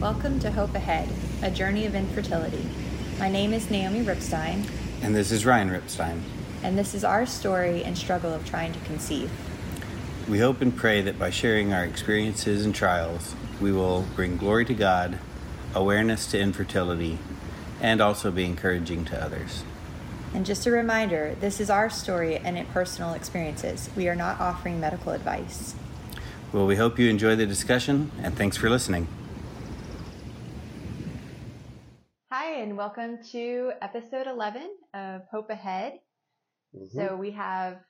Welcome to Hope Ahead, a journey of infertility. My name is Naomi Ripstein, And this is Ryan Ripstein. and this is our story and struggle of trying to conceive. We hope and pray that by sharing our experiences and trials, we will bring glory to God, awareness to infertility, and also be encouraging to others. And just a reminder this is our story and it personal experiences. We are not offering medical advice. Well, we hope you enjoy the discussion, and thanks for listening. And welcome to episode 11 of Hope Ahead. Mhm. So, we have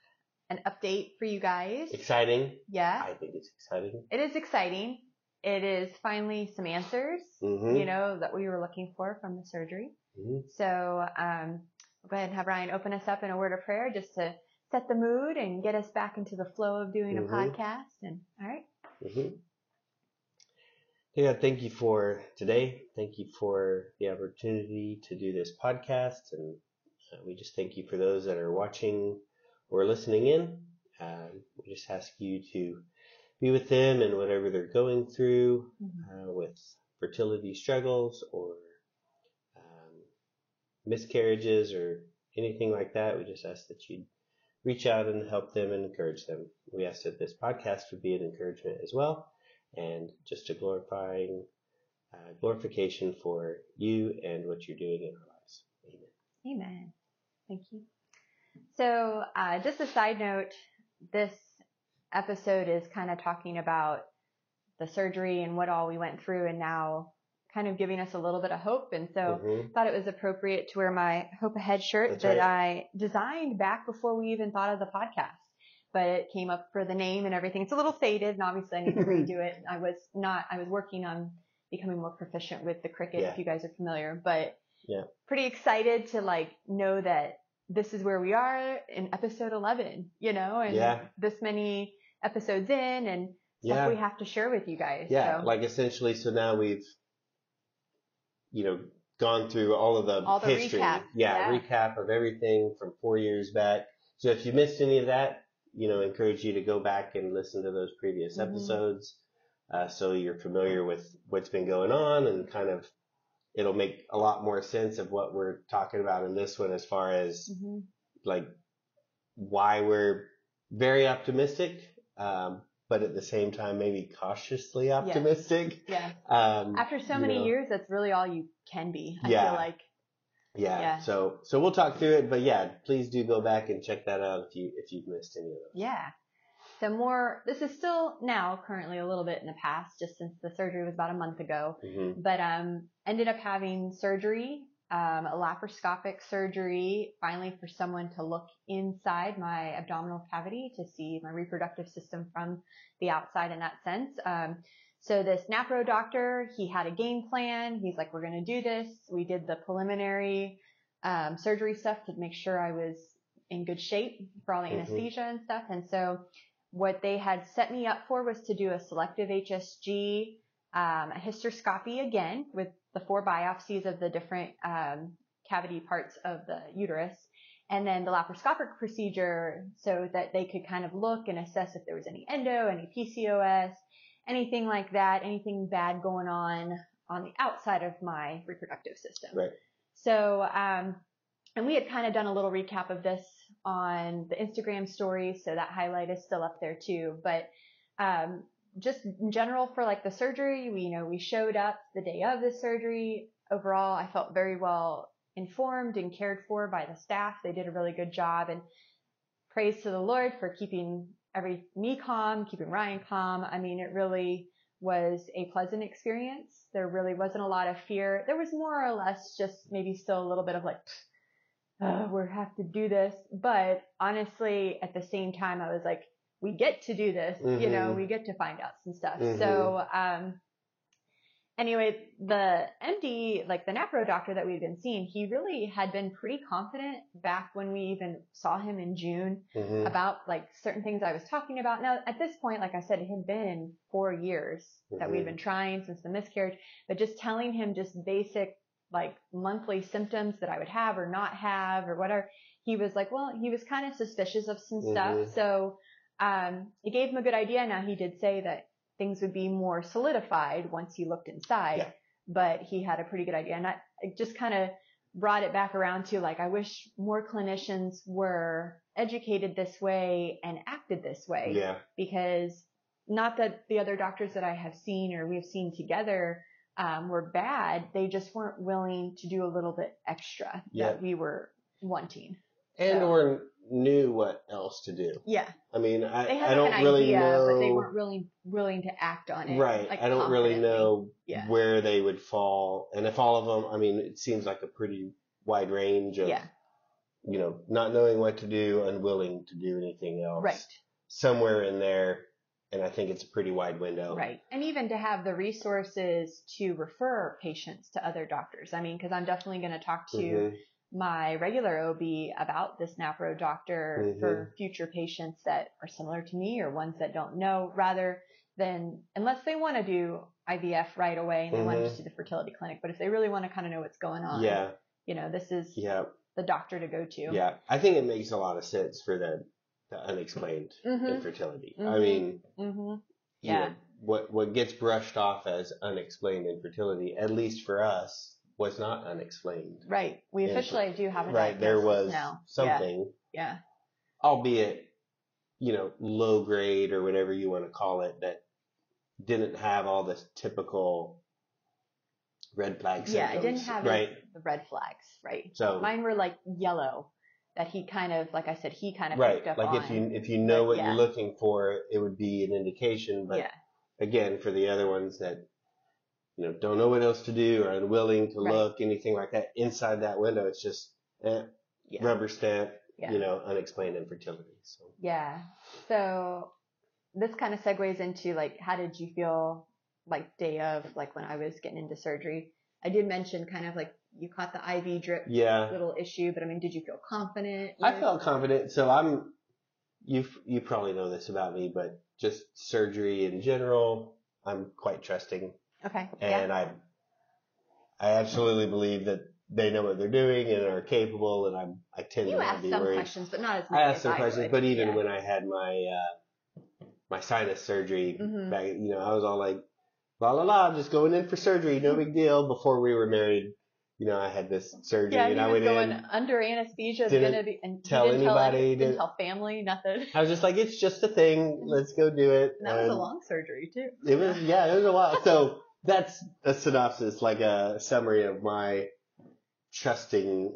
an update for you guys. exciting. Yeah, I think it's exciting. it is exciting. It is finally some answers, Mhm. you know, that we were looking for from the surgery. Mhm. So, um, go ahead and have Ryan open us up in a word of prayer just to set the mood and get us back into the flow of doing a Mhm. podcast. And all right. Yeah, thank you for today. Thank you for the opportunity to do this podcast, and uh, we just thank you for those that are watching or listening in. Um, we just ask you to be with them and whatever they're going through uh, with fertility struggles or um, miscarriages or anything like that. We just ask that you reach out and help them and encourage them. We ask that this podcast would be an encouragement as well, and just a glorifying uh, glorification for you and what you're doing in our lives. Amen. Amen. Thank you. So, uh, just a side note, this episode is kind of talking about the surgery and what all we went through, and now kind of giving us a little bit of hope. And so, Mhm. thought it was appropriate to wear my Hope Ahead shirt That's that right. I designed back before we even thought of the podcast. But it came up for the name and everything. It's a little faded, and obviously I need to mm-hmm. redo it. I was not. I was working on becoming more proficient with the Cricut, Yeah. if you guys are familiar. But Yeah. pretty excited to like know that this is where we are in episode 11. You know, and Yeah. this many episodes in, and stuff Yeah. we have to share with you guys. Yeah, so. like essentially, so now we've, you know, gone through all of the All the history. recap, Yeah, yeah. recap of everything from four years back. So if you missed any of that, you know, encourage you to go back and listen to those previous Mhm. episodes, uh, so you're familiar with what's been going on and kind of it'll make a lot more sense of what we're talking about in this one as far as Mhm. like why we're very optimistic, um, but at the same time maybe cautiously optimistic. Yeah. Um, After so many know, years, that's really all you can be. I Yeah. feel like. Yeah. yeah. So so we'll talk through it, but yeah, please do go back and check that out if you if you've missed any of those. Yeah. So more, this is still now currently a little bit in the past, just since the surgery was about a month ago. hmm But um, ended up having surgery, um, a laparoscopic surgery, finally for someone to look inside my abdominal cavity to see my reproductive system from the outside in that sense. Um, so this NAPRO doctor, he had a game plan. He's like, we're going to do this. We did the preliminary um, surgery stuff to make sure I was in good shape for all the Mhm. anesthesia and stuff. And so what they had set me up for was to do a selective HSG, um, a hysteroscopy again with the four biopsies of the different um, cavity parts of the uterus, and then the laparoscopic procedure so that they could kind of look and assess if there was any endo, any PCOS, anything like that, anything bad going on on the outside of my reproductive system. Right. So, um, and we had kind of done a little recap of this on the Instagram stories, so that highlight is still up there too. But um, just in general for like the surgery, we you know we showed up the day of the surgery. Overall, I felt very well informed and cared for by the staff. They did a really good job, and praise to the Lord for keeping every me calm, keeping Ryan calm. I mean, it really was a pleasant experience. There really wasn't a lot of fear. There was more or less just maybe still a little bit of like, oh, we have to do this. But honestly, at the same time, I was like, we get to do this, you know, Mhm. we get to find out some stuff. Mhm. So, um, anyway, the MD, like the NAPRO doctor that we'd been seeing, he really had been pretty confident back when we even saw him in June hmm about like certain things I was talking about. Now, at this point, like I said, it had been four years that we'd Mhm. been trying since the miscarriage, but just telling him just basic like monthly symptoms that I would have or not have or whatever. He was like, well, he was kind of suspicious of some Mhm. stuff. So, um, it gave him a good idea. Now he did say that things would be more solidified once he looked inside. Yeah. but he had a pretty good idea. And I it just kind of brought it back around to like, I wish more clinicians were educated this way and acted this way Yeah. because not that the other doctors that I have seen or we've seen together um, were bad. They just weren't willing to do a little bit extra Yeah. that we were wanting. And So- or knew what else to do. Yeah. I mean, I, I don't an really idea, know. but they weren't really willing to act on it. right. like, I don't really know Yeah. where they would fall. And if all of them, I mean, it seems like a pretty wide range of, Yeah. you know, not knowing what to do, unwilling to do anything else. Right. Somewhere in there. And I think it's a pretty wide window. Right. And even to have the resources to refer patients to other doctors. I mean, because I'm definitely going to talk to Mhm. My regular OB about this NAPRO doctor Mhm. for future patients that are similar to me or ones that don't know, rather than unless they want to do IVF right away and they want to just do the fertility clinic. But if they really want to kind of know what's going on, Yeah. you know, this is Yeah. the doctor to go to. Yeah. I think it makes a lot of sense for the, the unexplained Mm-hmm. infertility. I Mhm. mean, Mm-hmm. Yeah. know, what what gets brushed off as unexplained infertility, at least for us, was not unexplained. Right. We Yeah. officially do have a Right, there was now. something, Yeah. albeit, you know, low grade or whatever you want to call it, that didn't have all this typical red flag Yeah. symptoms. yeah. It didn't have right. the red flags. Right. So Mine were like yellow that he kind of, like I said, he kind of right, picked up like on. if you if you know But, what yeah. you're looking for, it would be an indication. But yeah. again, for the other ones that you know don't know what else to do or unwilling to Right. look, anything like that, inside that window, it's just eh, Yeah. rubber stamp. Yeah. You know, unexplained infertility. So Yeah. So this kind of segues into like, how did you feel like day of, like when I was getting into surgery? I did mention kind of like you caught the IV drip yeah, little issue, but I mean, did you feel confident? I felt confident. So I'm you you probably know this about me, but just surgery in general, I'm quite trusting, okay. Yeah. and I I absolutely believe that they know what they're doing and are capable, and I'm I tend You to asked be some worried. questions, but not as I many asked as some I questions, would. but even Yeah. when I had my uh, my sinus surgery Mhm. back, you know, I was all like, la la la, just going in for surgery, no big deal. Before we were married, you know, I had this surgery, yeah, and I went going in. under anesthesia. Is Didn't gonna be, and tell didn't tell anybody, any- didn't didn't- tell family, nothing. I was just like, it's just a thing. Let's go do it. And that was a long surgery too. It was, yeah, it was a lot. So that's a synopsis, like a summary of my trusting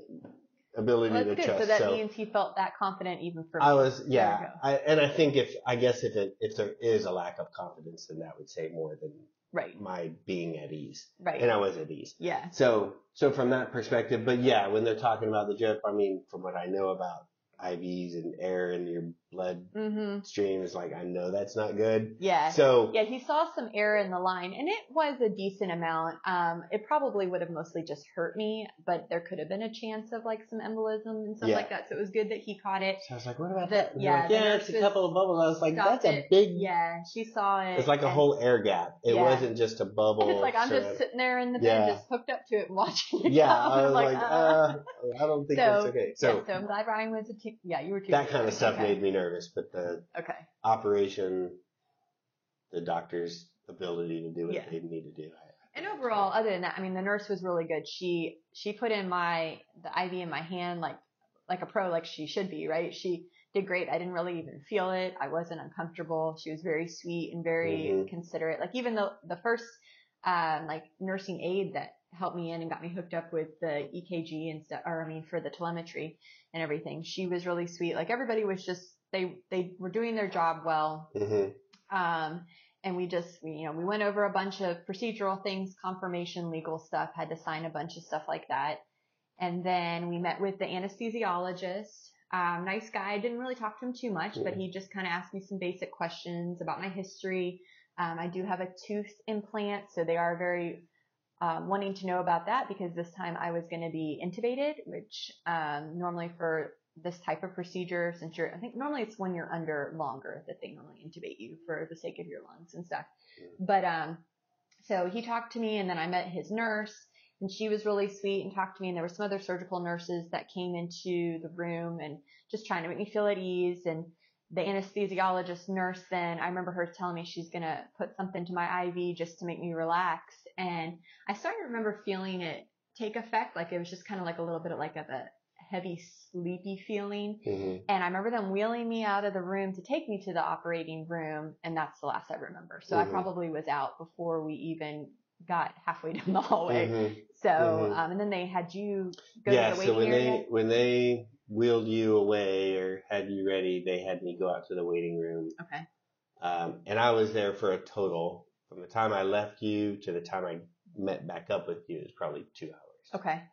ability Well, to that's good. trust. So that means he felt that confident even for. I was, yeah. I, and I think if, I guess if it, if there is a lack of confidence, then that would say more than right, my being at ease. right. And I was at ease. yeah, So, so from that perspective, but yeah, when they're talking about the drip, I mean, from what I know about IVs and air in your blood hmm stream, is like, I know that's not good. yeah. So, Yeah, he saw some air in the line, and it was a decent amount. Um, it probably would have mostly just hurt me, but there could have been a chance of like some embolism and stuff Yeah. like that. So it was good that he caught it. so I was like, what about The- that? Yeah, like, yeah, it's a couple of bubbles. I was like, that's a big, Yeah, she saw it. it's like a whole air gap. It Yeah. wasn't just a bubble. And it's like I'm just sitting there in the Yeah. bed, just hooked up to it, watching it. yeah, go. I was I'm like, uh. uh, I don't think that's okay. So, yeah, so I'm glad Ryan was a team. Yeah, you were too. that kind of stuff okay. made me nervous, but the Okay. operation, the doctor's ability to do what Yeah. they need to do. I- And overall, other than that, I mean, the nurse was really good. She she put in my the IV in my hand like like a pro, like she should be, right? She did great. I didn't really even feel it. I wasn't uncomfortable. She was very sweet and very Mhm. considerate. Like even though the first um, like nursing aide that helped me in and got me hooked up with the EKG and stuff, or I mean for the telemetry and everything, she was really sweet. Like everybody was just they they were doing their job well. Mhm. Um, and we just, we, you know, we went over a bunch of procedural things, confirmation, legal stuff, had to sign a bunch of stuff like that. And then we met with the anesthesiologist. Um, nice guy. Didn't really talk to him too much, but he just kind of asked me some basic questions about my history. Um, I do have a tooth implant, so they are very um, wanting to know about that because this time I was going to be intubated, which um, normally for this type of procedure, since you're, I think normally it's when you're under longer that they normally intubate you for the sake of your lungs and stuff. But um, so he talked to me, and then I met his nurse, and she was really sweet and talked to me. And there were some other surgical nurses that came into the room and just trying to make me feel at ease. And the anesthesiologist nurse then, I remember her telling me she's going to put something to my IV just to make me relax. And I started to remember feeling it take effect. Like it was just kind of like a little bit of like of a heavy sleepy feeling. hmm And I remember them wheeling me out of the room to take me to the operating room. And that's the last I remember. So Mhm. I probably was out before we even got halfway down the hallway. hmm So, Mhm. um, and then they had you go Yeah. to the So waiting when area. they when they wheeled you away or had you ready, they had me go out to the waiting room. okay. Um, and I was there for a total from the time I left you to the time I met back up with you is probably two hours. Okay.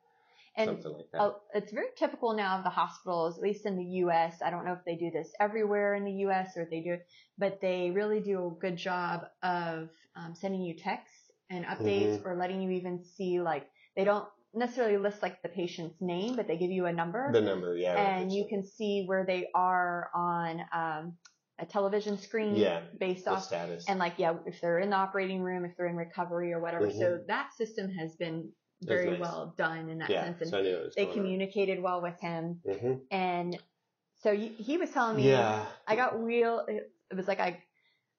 And something like that. uh, it's very typical now of the hospitals, at least in the U.S. I don't know if they do this everywhere in the U.S. or if they do, but they really do a good job of um, sending you texts and updates Mm-hmm. or letting you even see like they don't necessarily list like the patient's name, but they give you a number the number, yeah. and you can see where they are on um, a television screen Yeah, based off status. and like yeah if they're in the operating room if they're in recovery or whatever so Mhm. that system has been very nice. well done in that yeah, sense and so I knew it was they going on. communicated well with him Mhm. and so he was telling me Yeah. i got real it, was like i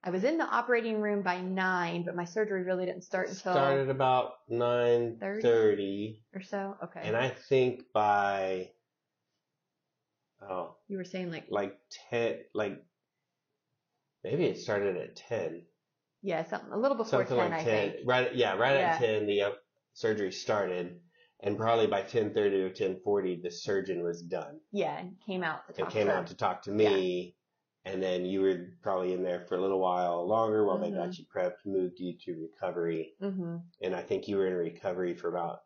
i was in the operating room by nine but my surgery really didn't start until Started about nine thirty, or so okay and I think by oh, you were saying like like ten, like maybe it started at ten, yeah something a little before something 10 like i ten. think Right, yeah, right Yeah. at ten, the surgery started, and probably by ten thirty or ten forty, the surgeon was done yeah and came out to and talk came to out to talk to me. And then you were probably in there for a little while longer while they Mhm. got you prepped, moved you to recovery. mm-hmm. and I think you were in recovery for about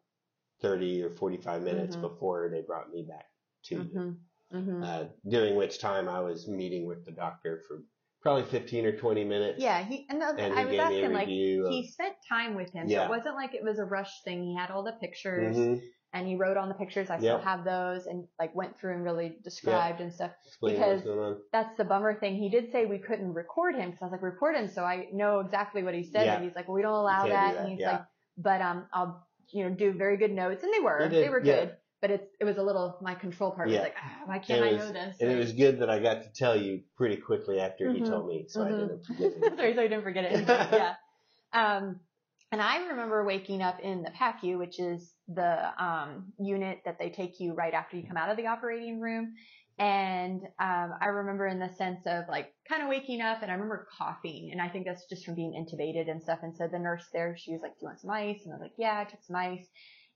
30 or 45 minutes Mhm. before they brought me back to you. Mm-hmm. Mm-hmm. Uh, during which time I was meeting with the doctor for probably 15 or 20 minutes. yeah he and, the, And i he was gave me a asking like of, he spent time with him. So Yeah. it wasn't like it was a rush thing. He had all the pictures Mhm, and he wrote on the pictures. I still have those and like went through and really described and stuff. what's Because- That's the bummer thing. He did say we couldn't record him because I was like, record him so I know exactly what he said. Yeah. And he's like, well, we don't allow that. that, And he's yeah. like, but um, I'll you know do very good notes, and they were did, they were good. But it's it was a little my control part Yeah. was like, ah, why can't I know this? And it was good that I got to tell you pretty quickly after he Mhm, told me, so I mhm. didn't forget it. Sorry, so I didn't forget it. yeah. Um, and I remember waking up in the PACU, which is the um, unit that they take you right after you come out of the operating room. And um, I remember in the sense of like kind of waking up, and I remember coughing, and I think that's just from being intubated and stuff. And so the nurse there, she was like, "Do you want some ice?" And I was like, "Yeah, I took some ice."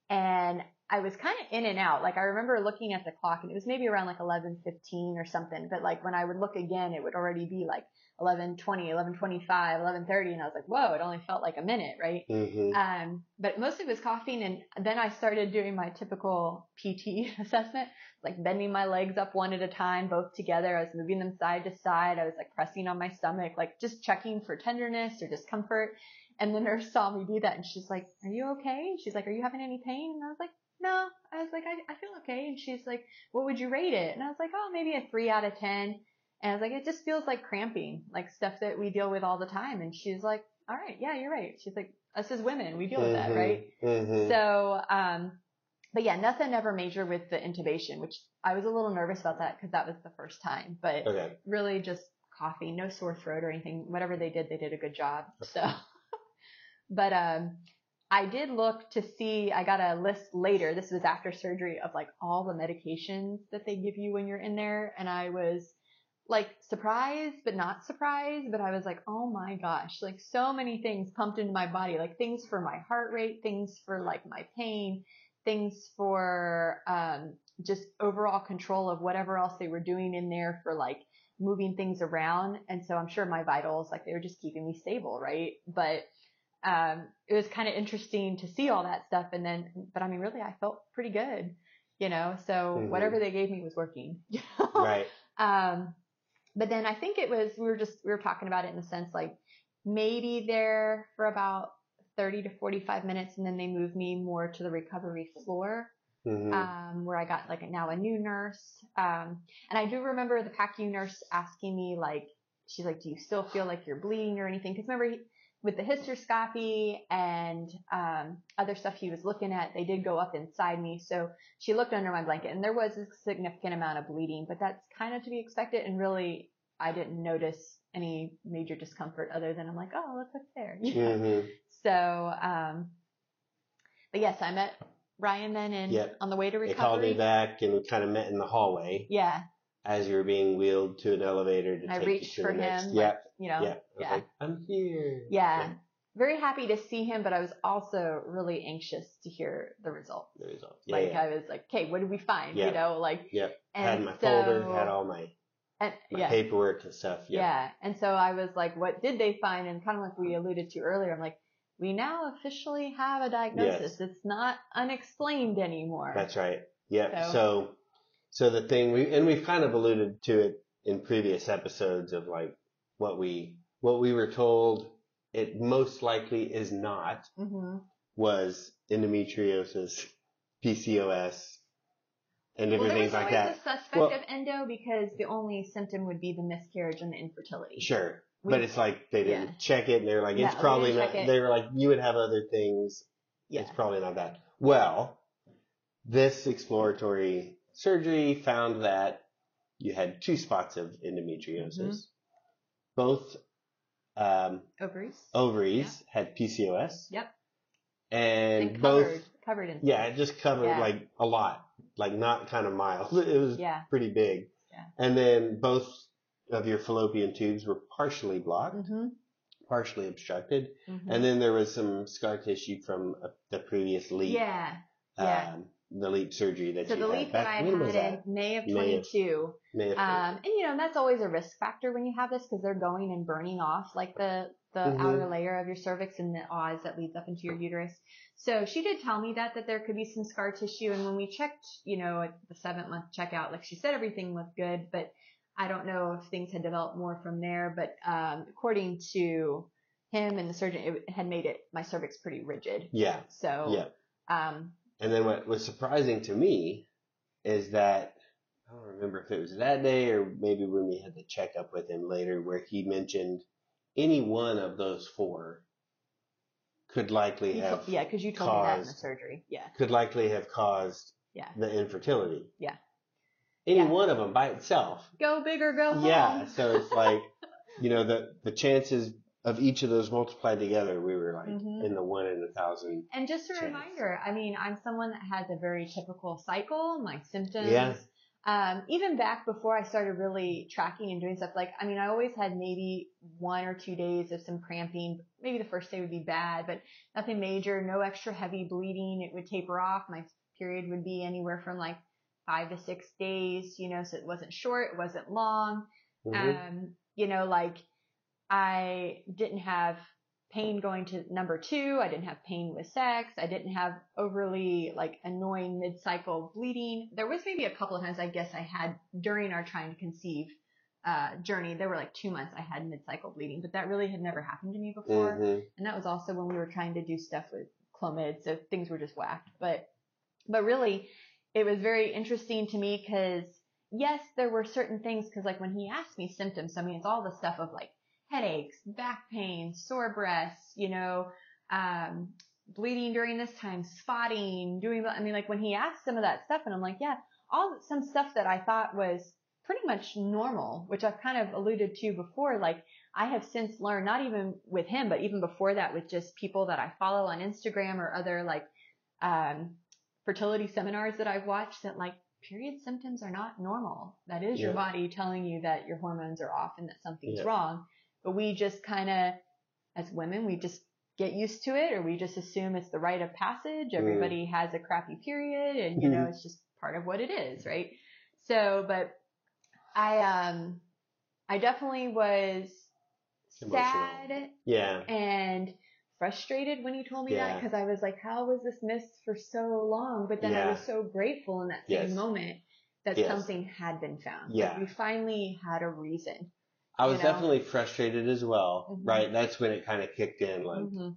And I was kind of in and out. Like I remember looking at the clock, and it was maybe around like 11:15 or something. But like when I would look again, it would already be like 11:20, 11:25, 11:30, and I was like, "Whoa!" It only felt like a minute, right? Mhm. Um, but mostly it was coughing, and then I started doing my typical PT assessment, like bending my legs up one at a time, both together. I was moving them side to side. I was like pressing on my stomach, like just checking for tenderness or discomfort. And the nurse saw me do that, and she's like, "Are you okay?" She's like, "Are you having any pain?" And I was like, "No." I was like, "I, I feel okay." And she's like, "What would you rate it?" And I was like, "Oh, maybe a three out of ten. And I was like, "It just feels like cramping, like stuff that we deal with all the time." And she's like, "All right, yeah, you're right." She's like, "Us as women, we deal with that, Mhm, right?" mhm. So, um, but yeah, nothing ever major with the intubation, which I was a little nervous about that because that was the first time, but okay. really just coughing, no sore throat or anything. Whatever they did, they did a good job. So, but, um, I did look to see, I got a list later. This was after surgery of like all the medications that they give you when you're in there. And I was like surprised, but not surprised. But I was like, oh my gosh, like so many things pumped into my body, like things for my heart rate, things for like my pain, things for, um, just overall control of whatever else they were doing in there for like moving things around. And so I'm sure my vitals, like they were just keeping me stable, right? But, um, it was kind of interesting to see all that stuff. And then, but I mean, really, I felt pretty good, you know, so Mhm. whatever they gave me was working. you know? Right. Um, but then I think it was, we were just, we were talking about it in the sense like maybe there for about 30 to 45 minutes and then they moved me more to the recovery floor Mhm. um, where I got like now a new nurse. Um, and I do remember the PACU nurse asking me like, she's like, do you still feel like you're bleeding or anything? Cause remember he, with the hysteroscopy and, um, other stuff he was looking at, they did go up inside me. So she looked under my blanket and there was a significant amount of bleeding, but that's kind of to be expected. And really, I didn't notice any major discomfort other than I'm like, oh, look what's there. Mhm. So, um, but yes, I met Ryan then in Yep. on the way to recovery, They called me back and we kind of met in the hallway Yeah, as you were being wheeled to an elevator to I take reached you to for the next. him. Yeah, like, you know, yeah. Yeah. like, I'm here. yeah. Very happy to see him, but I was also really anxious to hear the results. The results. Yeah, like yeah. I was like, okay, what did we find? Yeah. You know, like Yep. and had my so, folder, had all my, and, my yeah, paperwork and stuff. Yeah. And so I was like, what did they find? And kind of like we alluded to earlier, I'm like, we now officially have a diagnosis. It's not unexplained anymore. That's right. Yep. So- So, so the thing we and we've kind of alluded to it in previous episodes of like what we what we were told it most likely is not hmm was endometriosis, PCOS, and Well, different there things was like that. a suspect Well- of endo because the only symptom would be the miscarriage and the infertility. Sure. We- but it's like they didn't yeah. check it and they were like, it's we probably didn't it. they were like, you would have other things. Yeah. It's probably not that. Well, this exploratory surgery found that you had two spots of endometriosis. Mm-hmm. Both um, Ovaries. ovaries had PCOS. Yep. And, And both, covered, covered in. yeah, it just covered Yeah. like a lot, like not kind of mild. It was Yeah. pretty big. Yeah. And then both of your fallopian tubes were partially blocked, Mm-hmm. partially obstructed. hmm And then there was some scar tissue from uh, the previous LEEP. yeah. yeah. The LEEP surgery that So you the had back. that I had that? in May of May of 22. May of Um, and you know, that's always a risk factor when you have this because they're going and burning off like the, the Mhm. outer layer of your cervix and the os that leads up into your uterus. So she did tell me that, that there could be some scar tissue. And when we checked, you know, at the seventh month checkout, like she said, everything looked good, but I don't know if things had developed more from there. But, um, according to him and the surgeon, it had made it, my cervix pretty rigid. yeah, So, yeah. um, And then what was surprising to me is that I don't remember if it was that day or maybe when we had the checkup with him later, where he mentioned any one of those four could likely you have yeah, cause you told me that in the surgery. Yeah. could likely have caused Yeah. the infertility. Yeah. Any Yeah. one of them by itself. Go big or go home. Yeah. So it's like, you know, the the chances of each of those multiplied together, we were like Mhm. in the one in a thousand. And just a chance. reminder, I mean, I'm someone that has a very typical cycle, my symptoms. Yeah. Um, even back before I started really tracking and doing stuff, like, I mean, I always had maybe one or two days of some cramping. Maybe the first day would be bad, but nothing major, no extra heavy bleeding. It would taper off. My period would be anywhere from like five to six days, you know, so it wasn't short, it wasn't long. Mhm. Um, you know, like I didn't have pain going to number two. I didn't have pain with sex. I didn't have overly like annoying mid-cycle bleeding. There was maybe a couple of times I guess I had during our trying to conceive uh, journey. There were like two months I had mid-cycle bleeding, but that really had never happened to me before. Mhm. And that was also when we were trying to do stuff with Clomid, so things were just whacked. But, but really, it was very interesting to me because yes, there were certain things because like when he asked me symptoms, I mean, it's all the stuff of like headaches, back pain, sore breasts, you know, um, bleeding during this time, spotting, doing, I mean, like when he asked some of that stuff and I'm like, yeah, all some stuff that I thought was pretty much normal, which I've kind of alluded to before, like I have since learned, not even with him, but even before that with just people that I follow on Instagram or other like, um, fertility seminars that I've watched that like period symptoms are not normal. That is your body telling you that your hormones are off and that something's Yeah. wrong. But we just kind of, as women, we just get used to it or we just assume it's the rite of passage. Everybody has a crappy period and you know, Mhm. it's just part of what it is, right? So, but I, um, I definitely was Emotional. sad Yeah. and frustrated when he told me that because I was like, how was this missed for so long? But then I was so grateful in that same Yes. moment that Yes. something had been found. Yeah. Like we finally had a reason. I was you know? definitely frustrated as well. Mhm. Right. That's when it kind of kicked in. Like, hmm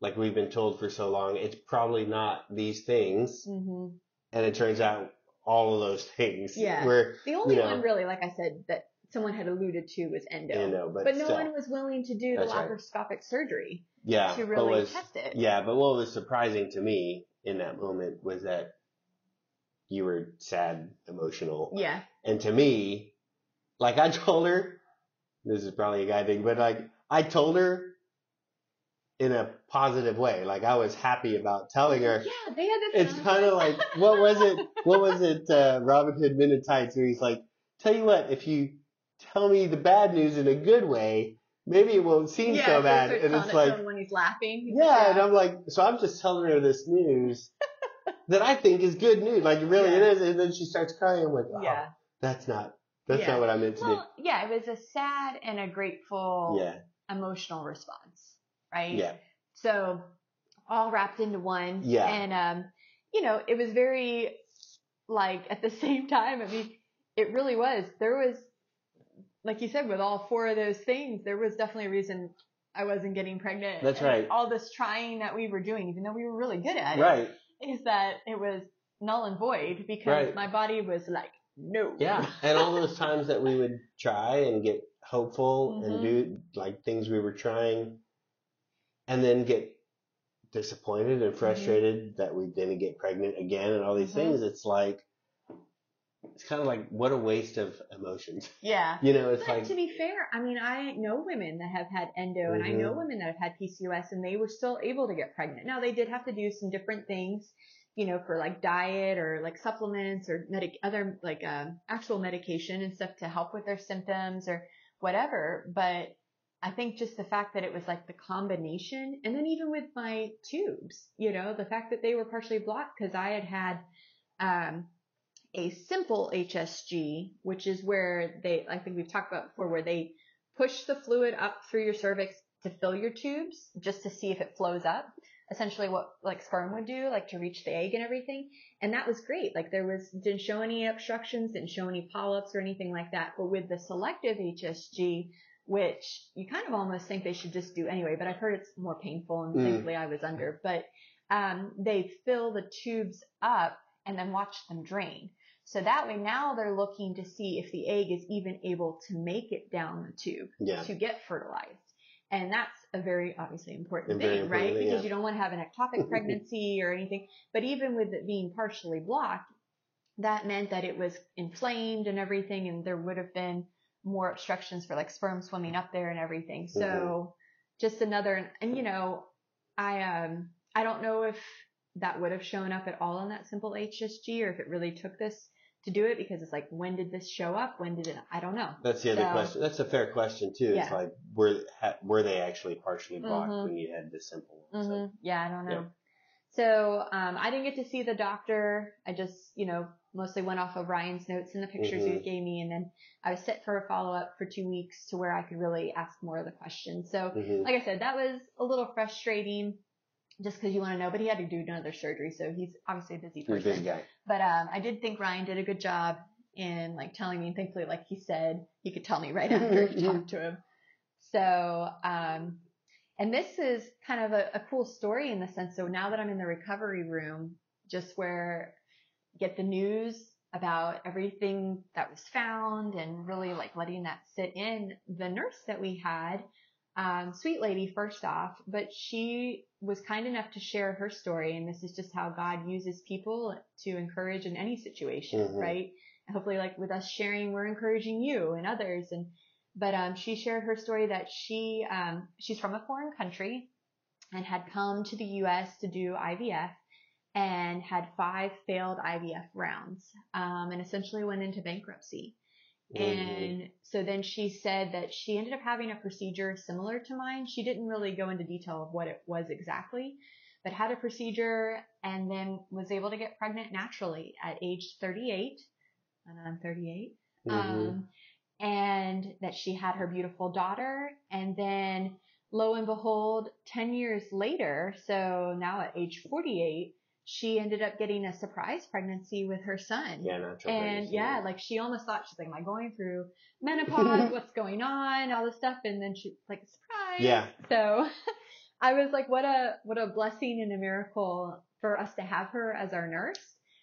like we've been told for so long, it's probably not these things. hmm And it turns out all of those things Yeah. were, The only know. one really, like I said, that someone had alluded to was endo. you know, but, but no still. one was willing to do the That's right. laparoscopic surgery yeah, to really was, test it. Yeah, but what was surprising to me in that moment was that you were sad, emotional. Yeah. And to me, like I told her, this is probably a guy thing, but like I told her in a positive way. Like I was happy about telling her. Yeah, they had this. It's kind of like what was it? What was it? Uh, Robin Hood Men in Tights, where he's like, "Tell you what, if you tell me the bad news in a good way, maybe it won't seem yeah, so bad." And it's it like, when he's laughing. He's yeah, like, and I'm like, so I'm just telling her this news that I think is good news. Like really, Yeah. it is. And then she starts crying. I'm like, oh, yeah. that's not. That's Yeah. not what I meant to Well, yeah, it was a sad and a grateful. Yeah. emotional response, right? Yeah. So all wrapped into one. Yeah. And um, you know, it was very like at the same time, I mean, it really was. There was like you said, with all four of those things, there was definitely a reason I wasn't getting pregnant. That's And right. All this trying that we were doing, even though we were really good at Right. it, is that it was null and void because Right. my body was like, no. Yeah. And all those times that we would try and get hopeful and Mhm. do like things we were trying and then get disappointed Mm-hmm. and frustrated that we didn't get pregnant again and all these Mhm. things. It's like, it's kind of like, what a waste of emotions. Yeah. You know, it's But like, to be fair, I mean, I know women that have had endo, and I know women that have had PCOS, and they were still able to get pregnant. Now they did have to do some different things, you know, for like diet or like supplements or medic other like um, actual medication and stuff to help with their symptoms or whatever. But I think just the fact that it was like the combination, and then even with my tubes, you know, the fact that they were partially blocked because I had had um, a simple HSG, which is where they, I think we've talked about before, where they push the fluid up through your cervix to fill your tubes just to see if it flows up. Essentially what like sperm would do, like to reach the egg and everything. And that was great. Like there was, didn't show any obstructions, didn't show any polyps or anything like that. But with the selective HSG, which you kind of almost think they should just do anyway, but I've heard it's more painful and Mm. thankfully I was under, but, um, they fill the tubes up and then watch them drain. So that way now they're looking to see if the egg is even able to make it down the tube yeah. to get fertilized. And that's a very obviously important A very thing, right? Because yeah. you don't want to have an ectopic pregnancy or anything. But even with it being partially blocked, that meant that it was inflamed and everything and there would have been more obstructions for like sperm swimming up there and everything. So Mm-hmm. just another, and you know, I, um, I don't know if that would have shown up at all in that simple HSG or if it really took this to do it because it's like, when did this show up? When did it? I don't know. That's the other So- question. That's a fair question too. It's like, were ha, were they actually partially blocked Mhm. when you had the simple one? So, hmm Yeah, I don't know. Yeah. So um, I didn't get to see the doctor. I just, you know, mostly went off of Ryan's notes and the pictures he Mhm. gave me, and then I was set for a follow up for two weeks to where I could really ask more of the questions. So, mhm. like I said, that was a little frustrating, just because you want to know. But he had to do another surgery, so he's obviously a busy person. busy guy. But um, I did think Ryan did a good job in like telling me, and thankfully, like he said, he could tell me right after he talked to him. So, um, and this is kind of a, a cool story in the sense. So now that I'm in the recovery room, just where get the news about everything that was found and really like letting that sit in. The nurse that we had, um, sweet lady first off, but she was kind enough to share her story. And this is just how God uses people to encourage in any situation, Mhm. right? Hopefully like with us sharing, we're encouraging you and others. And, but, um, she shared her story that she, um, she's from a foreign country and had come to the U.S. to do IVF and had five failed IVF rounds, um, and essentially went into bankruptcy. And so then she said that she ended up having a procedure similar to mine. She didn't really go into detail of what it was exactly, but had a procedure and then was able to get pregnant naturally at age 38. And I'm 38. Mhm. Um, and that she had her beautiful daughter. And then lo and behold, 10 years later, so now at age 48, she ended up getting a surprise pregnancy with her son. yeah, natural And pregnancy. yeah, like she almost thought she's like, am I going through menopause? What's going on? All this stuff. And then she's like, surprise. Yeah. So I was like, what a, what a blessing and a miracle for us to have her as our nurse.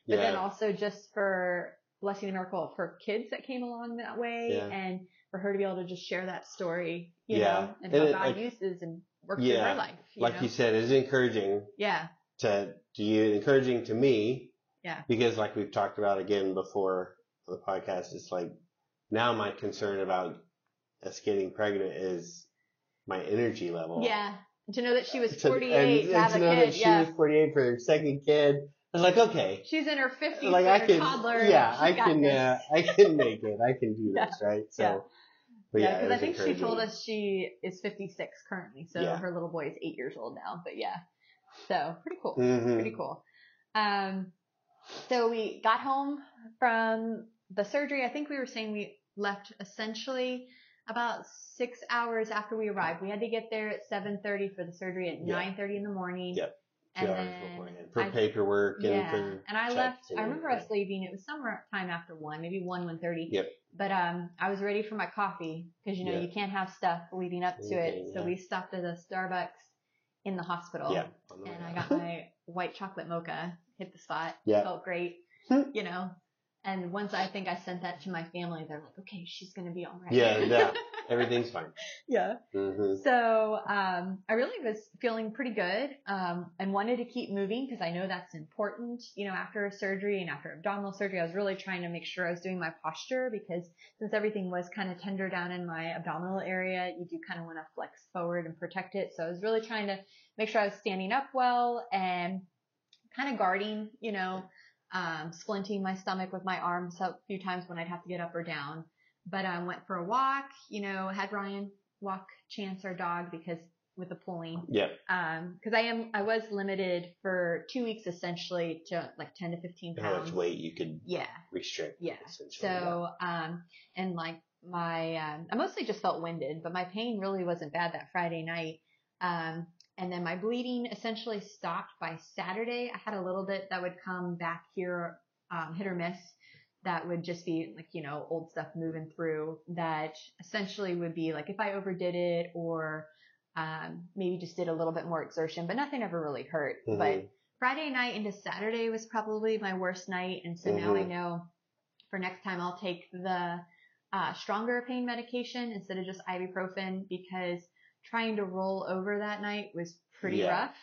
But then also just for blessing and miracle of her kids that came along that way Yeah. and for her to be able to just share that story, you Yeah. know, and And how it, God like- uses and works Yeah. in her life. Like know? you said, it's encouraging yeah. To to you, encouraging to me. Yeah. Because like we've talked about again before on the podcast, it's like now my concern about us getting pregnant is my energy level. Yeah. To know that she was 48 and, to have a know kid. that she yeah. was 48 for her second kid. I was like, okay, She's in her 50s like I can, toddler. yeah, I can, uh, I can make it. I can do Yeah. this, right? So, Yeah. but yeah, yeah, because I think she told us she is 56 currently, so Yeah. her little boy is eight years old now. But yeah, so pretty cool, Mhm. pretty cool. Um, so we got home from the surgery. I think we were saying we left essentially about six hours after we arrived. We had to get there at 7:30 for the surgery at Yeah. 9:30 in the morning. Yep. Two and hours then beforehand for I- paperwork and yeah, for and I left. I remember us leaving. It was somewhere time after one, maybe one, one thirty. Yep. But um, I was ready for my coffee because you know Yeah. you can't have stuff leading up to it. Mhm, So we stopped at a Starbucks in the hospital. Yeah. on And I got my white chocolate mocha. Hit the spot. Yeah. Felt great. You know. And once I think I sent that to my family, they're like, okay, she's gonna be all right. Yeah, yeah. Everything's fine. yeah. hmm So um, I really was feeling pretty good um, and wanted to keep moving because I know that's important. You know, after a surgery and after abdominal surgery, I was really trying to make sure I was doing my posture because since everything was kind of tender down in my abdominal area, you do kind of want to flex forward and protect it. So I was really trying to make sure I was standing up well and kind of guarding, you know, um, splinting my stomach with my arms a few times when I'd have to get up or down. But I went for a walk, you know, had Ryan walk Chance, our dog, because with the pulling. Yeah. Um, cause I am, I was limited for two weeks essentially to like 10 to 15 pounds. How much weight you could Yeah. restrict. Yeah. So, um, and like my, um, I mostly just felt winded, but my pain really wasn't bad that Friday night. Um, and then my bleeding essentially stopped by Saturday. I had a little bit that would come back here, um, hit or miss. That would just be like, you know, old stuff moving through that essentially would be like if I overdid it or, um, maybe just did a little bit more exertion, but nothing ever really hurt. But Mhm. Friday night into Saturday was probably my worst night, and so now I Mhm. know for next time I'll take the uh, stronger pain medication instead of just ibuprofen because trying to roll over that night was pretty Yeah. rough.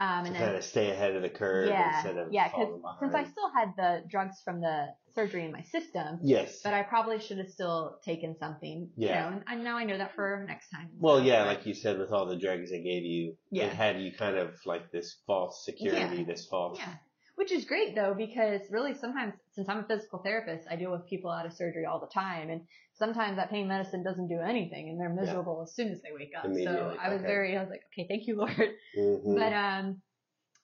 Um, to and kind of stay ahead of the curve yeah, instead of yeah, because since I still had the drugs from the surgery in my system, yes. but I probably should have still taken something. Yeah. You know, and, and now I know that for next time. Well, yeah, like you said, with all the drugs they gave you, Yeah. it had you kind of like this false security, Yeah. this false. Yeah. Which is great though, because really sometimes, since I'm a physical therapist, I deal with people out of surgery all the time. And sometimes that pain medicine doesn't do anything and they're miserable as soon as they wake up. So I was okay. very, I was like, okay, thank you, Lord. Mhm. But, um,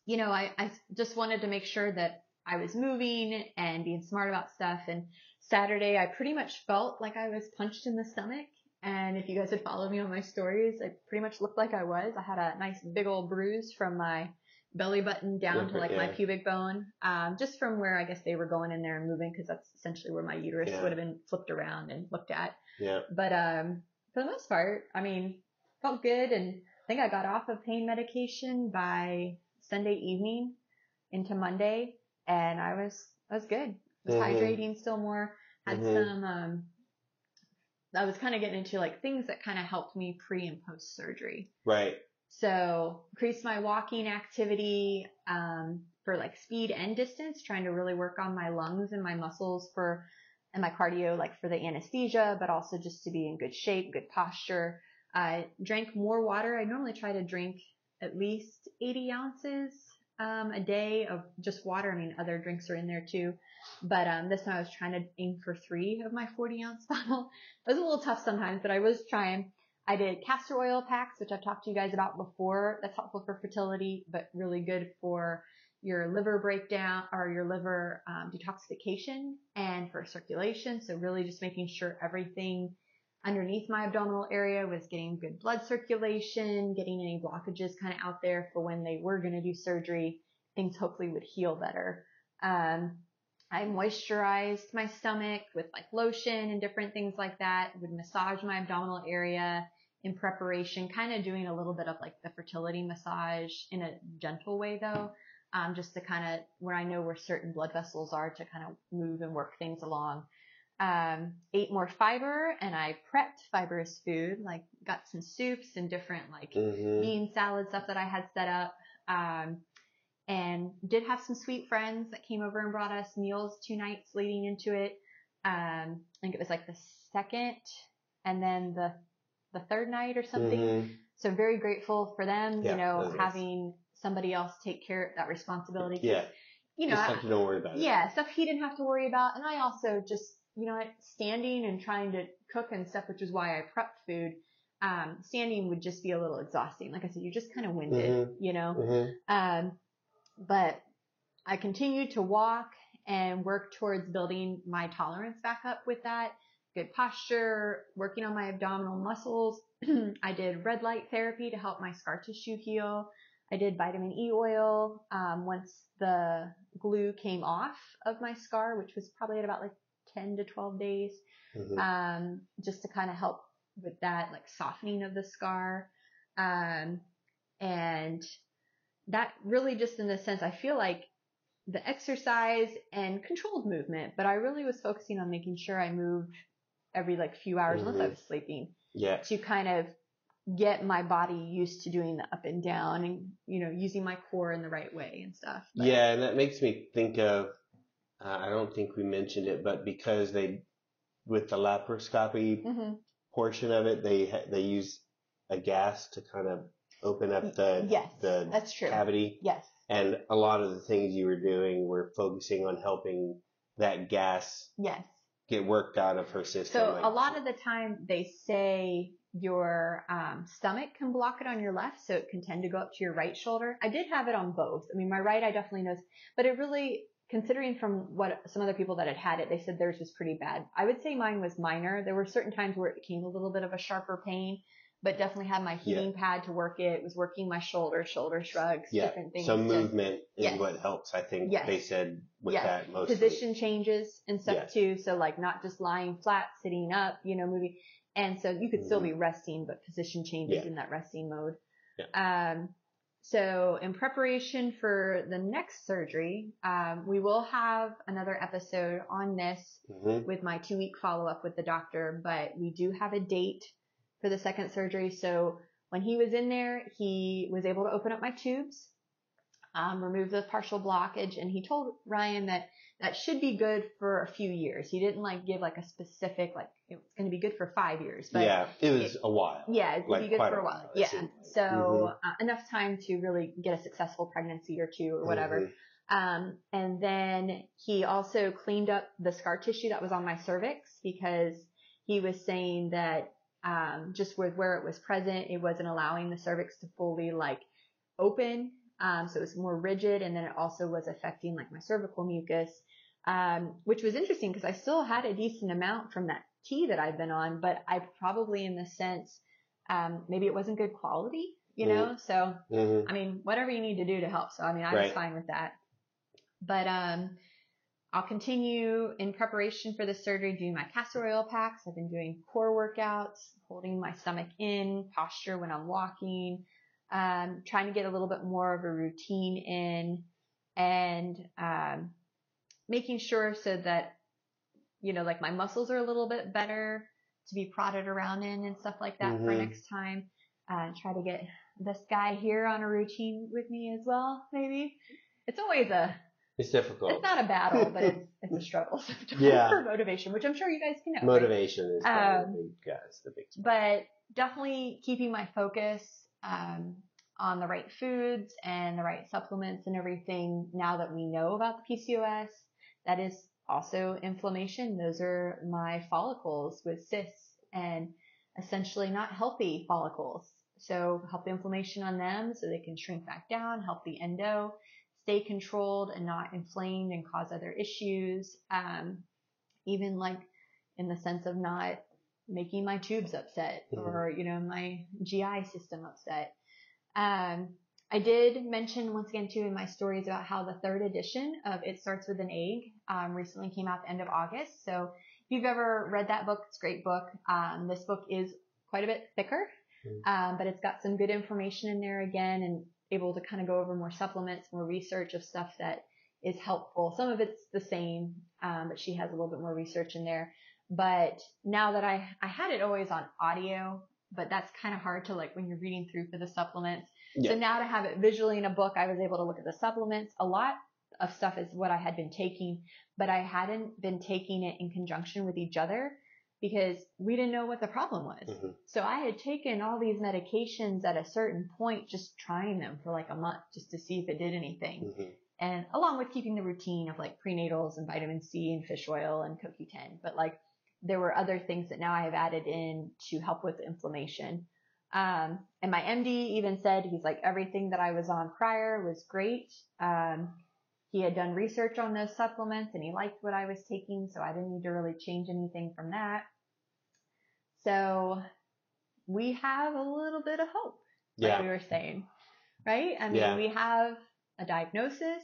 you know, I, I just wanted to make sure that I was moving and being smart about stuff. And Saturday, I pretty much felt like I was punched in the stomach. And if you guys had followed me on my stories, I pretty much looked like I was. I had a nice big old bruise from my belly button down to like my pubic bone, um, just from where I guess they were going in there and moving because that's essentially where my uterus Yeah. would have been flipped around and looked at. yeah. But um, for the most part, I mean, felt good, and I think I got off of pain medication by Sunday evening into Monday, and I was I was good. I was Mhm. hydrating still more. Had Mhm. some. Um, I was kind of getting into like things that kind of helped me pre and post surgery. Right. So increase my walking activity um, for like speed and distance, trying to really work on my lungs and my muscles for and my cardio, like for the anesthesia, but also just to be in good shape, good posture. I drank more water. I normally try to drink at least 80 ounces um, a day of just water. I mean, other drinks are in there too, but um, this time I was trying to aim for three of my 40 ounce bottle. It was a little tough sometimes, but I was trying. I did castor oil packs, which I've talked to you guys about before. That's helpful for fertility, but really good for your liver breakdown or your liver um, detoxification and for circulation. So really just making sure everything underneath my abdominal area was getting good blood circulation, getting any blockages kind of out there for when they were going to do surgery. Things hopefully would heal better. Um, I moisturized my stomach with like lotion and different things like that. Would massage my abdominal area in preparation, kind of doing a little bit of like the fertility massage in a gentle way though, um, just to kind of where I know where certain blood vessels are to kind of move and work things along. Um, ate more fiber and I prepped fibrous food, like got some soups and different like hmm bean salad stuff that I had set up. Um, and did have some sweet friends that came over and brought us meals two nights leading into it. Um, I think it was like the second and then the the third night or something. Mhm. So very grateful for them, Yeah, you know, that is nice. having somebody else take care of that responsibility. Yeah. You know, Just I- have to don't worry about it. yeah, stuff he didn't have to worry about. And I also just, you know, standing and trying to cook and stuff, which is why I prepped food. Um, standing would just be a little exhausting. Like I said, you're just kind of winded, Mhm. you know. Mhm. Um, but I continued to walk and work towards building my tolerance back up with that. Good posture, working on my abdominal muscles. I did red light therapy to help my scar tissue heal. I did vitamin E oil um, once the glue came off of my scar, which was probably at about like 10 to 12 days Mhm. um, just to kind of help with that like softening of the scar. Um, and that really just in the sense, I feel like the exercise and controlled movement, but I really was focusing on making sure I moved every like few hours unless I was sleeping yeah. to kind of get my body used to doing the up and down and, you know, using my core in the right way and stuff. But- Yeah, and that makes me think of. Uh, I don't think we mentioned it, but because they, with the laparoscopy Mhm. portion of it, they they use a gas to kind of open up the Yes, the that's true. cavity, Yes. and a lot of the things you were doing were focusing on helping that gas Yes. Get worked out of her system. So like- a lot of the time they say your um, stomach can block it on your left, so it can tend to go up to your right shoulder. I did have it on both. I mean, my right I definitely knows, but it really, considering from what some other people that had had it, they said theirs was pretty bad. I would say mine was minor. There were certain times where it became a little bit of a sharper pain, but definitely had my heating pad to work it. Was working my shoulder, shoulder shrugs, Yeah, different things. so movement is Yes. what helps. I think Yes. they said with Yes. that mostly. position changes and stuff too. So like not just lying flat, sitting up, you know, moving. And so you could still be resting, but position changes Yeah. in that resting mode. Yeah. Um, so in preparation for the next surgery, um, we will have another episode on this Mhm. with my two week follow up with the doctor, but we do have a date for the second surgery. So when he was in there, he was able to open up my tubes, um, remove the partial blockage, and he told Ryan that that should be good for a few years. He didn't like give like a specific like it's going to be good for five years, but yeah, it was a while. yeah, it's Like be good for a while. Yeah, so Mhm. uh, enough time to really get a successful pregnancy or two or whatever. Mhm. Um, and then he also cleaned up the scar tissue that was on my cervix because he was saying that um, just with where it was present, it wasn't allowing the cervix to fully like open. Um, so it was more rigid, and then it also was affecting like my cervical mucus, um, which was interesting because I still had a decent amount from that tea that I've been on, but I probably, in the sense, um, maybe it wasn't good quality, you know. So Mhm. I mean, whatever you need to do to help. So I mean, I was fine with that. But um, I'll continue in preparation for the surgery doing my castor oil packs. I've been doing core workouts, holding my stomach in, posture when I'm walking, um, trying to get a little bit more of a routine in, and um, making sure so that you know, like my muscles are a little bit better to be prodded around in and stuff like that for Mhm. next time. Uh, try to get this guy here on a routine with me as well, maybe. It's always a, It's difficult. it's not a battle, but it's, it's a struggle Yeah. for motivation, which I'm sure you guys can know. right? Motivation is Um, the big, yeah, the big spot. but definitely keeping my focus um, on the right foods and the right supplements and everything now that we know about the PCOS. That is also inflammation. Those are my follicles with cysts and essentially not healthy follicles. So help the inflammation on them so they can shrink back down, help the endo stay controlled and not inflamed and cause other issues. Um, even like in the sense of not making my tubes upset Mhm. or, you know, my GI system upset. Um, I did mention once again too in my stories about how the third edition of It Starts with an Egg um, recently came out the end of August. So if you've ever read that book, it's a great book. Um, this book is quite a bit thicker, Mhm. um, but it's got some good information in there again and able to kind of go over more supplements, more research of stuff that is helpful. Some of it's the same, um, but she has a little bit more research in there. But now that I, I had it always on audio, but that's kind of hard to like when you're reading through for the supplements. Yeah. So now to have it visually in a book, I was able to look at the supplements. A lot of stuff is what I had been taking, but I hadn't been taking it in conjunction with each other. Because we didn't know what the problem was. Mhm. So I had taken all these medications at a certain point, just trying them for like a month just to see if it did anything. Mhm. And along with keeping the routine of like prenatals and vitamin C and fish oil and CoQ10. But like there were other things that now I have added in to help with inflammation. Um, and my MD even said he's like everything that I was on prior was great. Um, he had done research on those supplements and he liked what I was taking, so I didn't need to really change anything from that. So we have a little bit of hope, like Yeah. we were saying, right? I mean, Yeah. we have a diagnosis.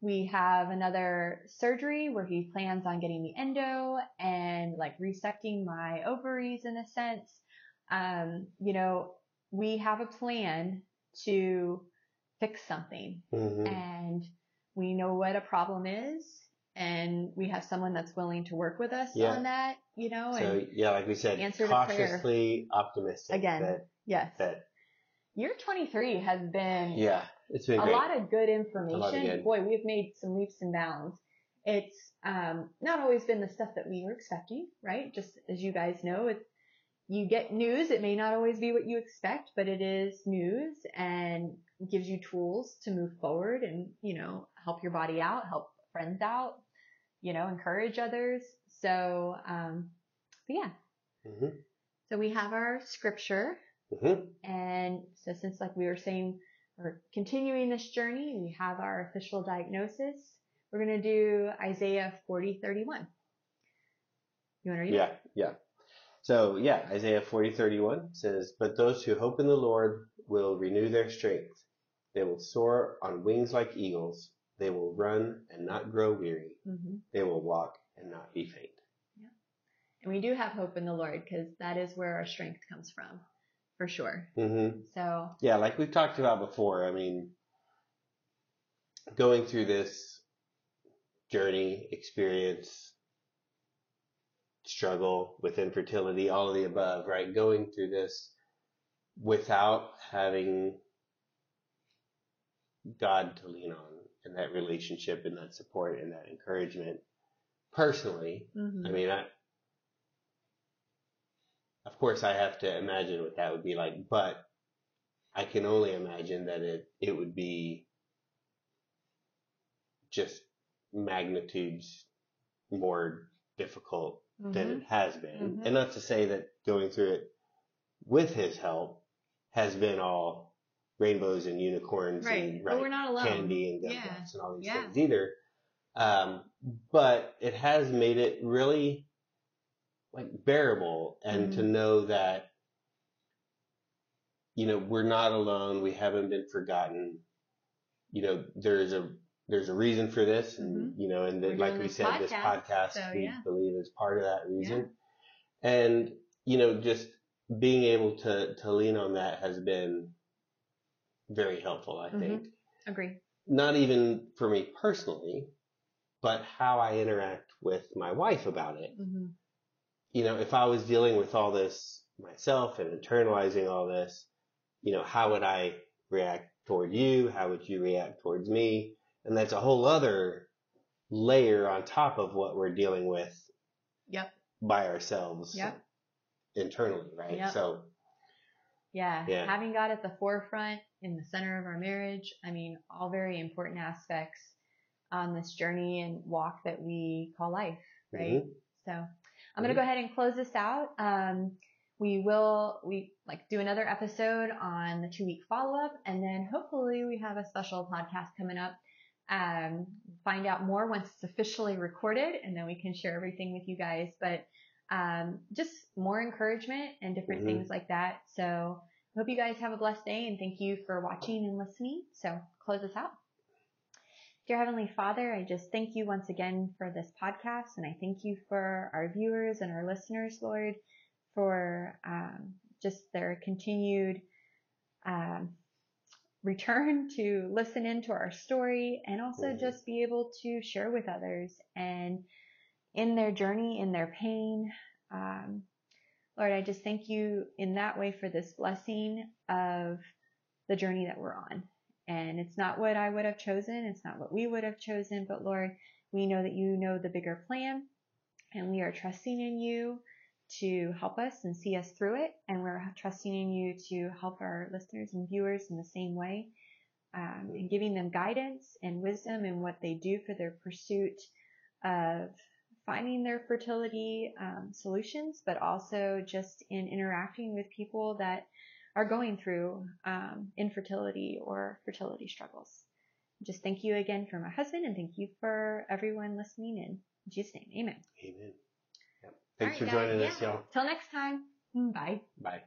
We have another surgery where he plans on getting the endo and like resecting my ovaries in a sense. Um, you know, we have a plan to fix something Mhm. and we know what a problem is and we have someone that's willing to work with us Yeah. on that, you know, So and yeah, like we said, answer cautiously optimistic. Again. That, yes. that Year 23 has been yeah, it's been a great. lot of good A lot of information. good. Boy, we've made some leaps and bounds. It's um, not always been the stuff that we were expecting, right? Just as you guys know, it's you get news. It may not always be what you expect, but it is news and gives you tools to move forward and you know help your body out, help friends out, you know, encourage others. So, um, but yeah. Mhm. So we have our scripture. Mhm. And so since like we were saying, we're continuing this journey, we have our official diagnosis. We're going to do Isaiah 40, 31. You want to read it? Yeah, yeah. So yeah, Isaiah forty thirty one says, But those who hope in the Lord will renew their strength. They will soar on wings like eagles. They will run and not grow weary. hmm They will walk and not be faint. Yeah. And we do have hope in the Lord because that is where our strength comes from, for sure. hmm So, Yeah, like we've talked about before, I mean, going through this journey, experience, struggle with infertility, all of the above, right? Going through this without having God to lean on and that relationship and that support and that encouragement personally. mhm. I mean, I, of course, I have to imagine what that would be like, but I can only imagine that it, it would be just magnitudes more difficult than Mhm. it has been. Mhm. And not to say that going through it with his help has been all rainbows and unicorns right. and But we're not alone. candy and Yeah. and all these Yeah. things either. Um, but it has made it really like bearable and to Mhm. know that, you know, we're not alone. We haven't been forgotten. You know, there's a, there's a reason for this and, you know, and Mm-hmm. Like we said, this podcast, podcast so, we yeah. believe is part of that reason. And, you know, just being able to, to lean on that has been very helpful, I Mhm. think Agree. not even for me personally, but how I interact with my wife about it. hmm You know, if I was dealing with all this myself and internalizing all this, you know, how would I react toward you? How would you react towards me? And that's a whole other layer on top of what we're dealing with Yep. by ourselves Yep. internally, right? Yep. So, Yeah. Yeah. Having God at the forefront in the center of our marriage, I mean, all very important aspects on this journey and walk that we call life, right? mhm. So I'm going to go ahead and close this out. Um, we will, we like do another episode on the two week follow up and then hopefully we have a special podcast coming up. Um, find out more once it's officially recorded and then we can share everything with you guys. But um, just more encouragement and different Mhm. things like that. So hope you guys have a blessed day and thank you for watching and listening. So close us out. Dear Heavenly Father, I just thank you once again for this podcast and I thank you for our viewers and our listeners, Lord, for um, just their continued um, return to listen into our story and also just be able to share with others and in their journey, in their pain. Um, Lord, I just thank you in that way for this blessing of the journey that we're on. And it's not what I would have chosen. It's not what we would have chosen. But Lord, we know that you know the bigger plan and we are trusting in you to help us and see us through it. And we're trusting in you to help our listeners and viewers in the same way, um, and giving them guidance and wisdom in what they do for their pursuit of finding their fertility um, solutions, but also just in interacting with people that are going through um, infertility or fertility struggles. Just thank you again for my husband and thank you for everyone listening in Jesus' name. Amen. Amen. Yep. Thanks All for right, joining guys. us, y'all. Till next time. Bye. Bye.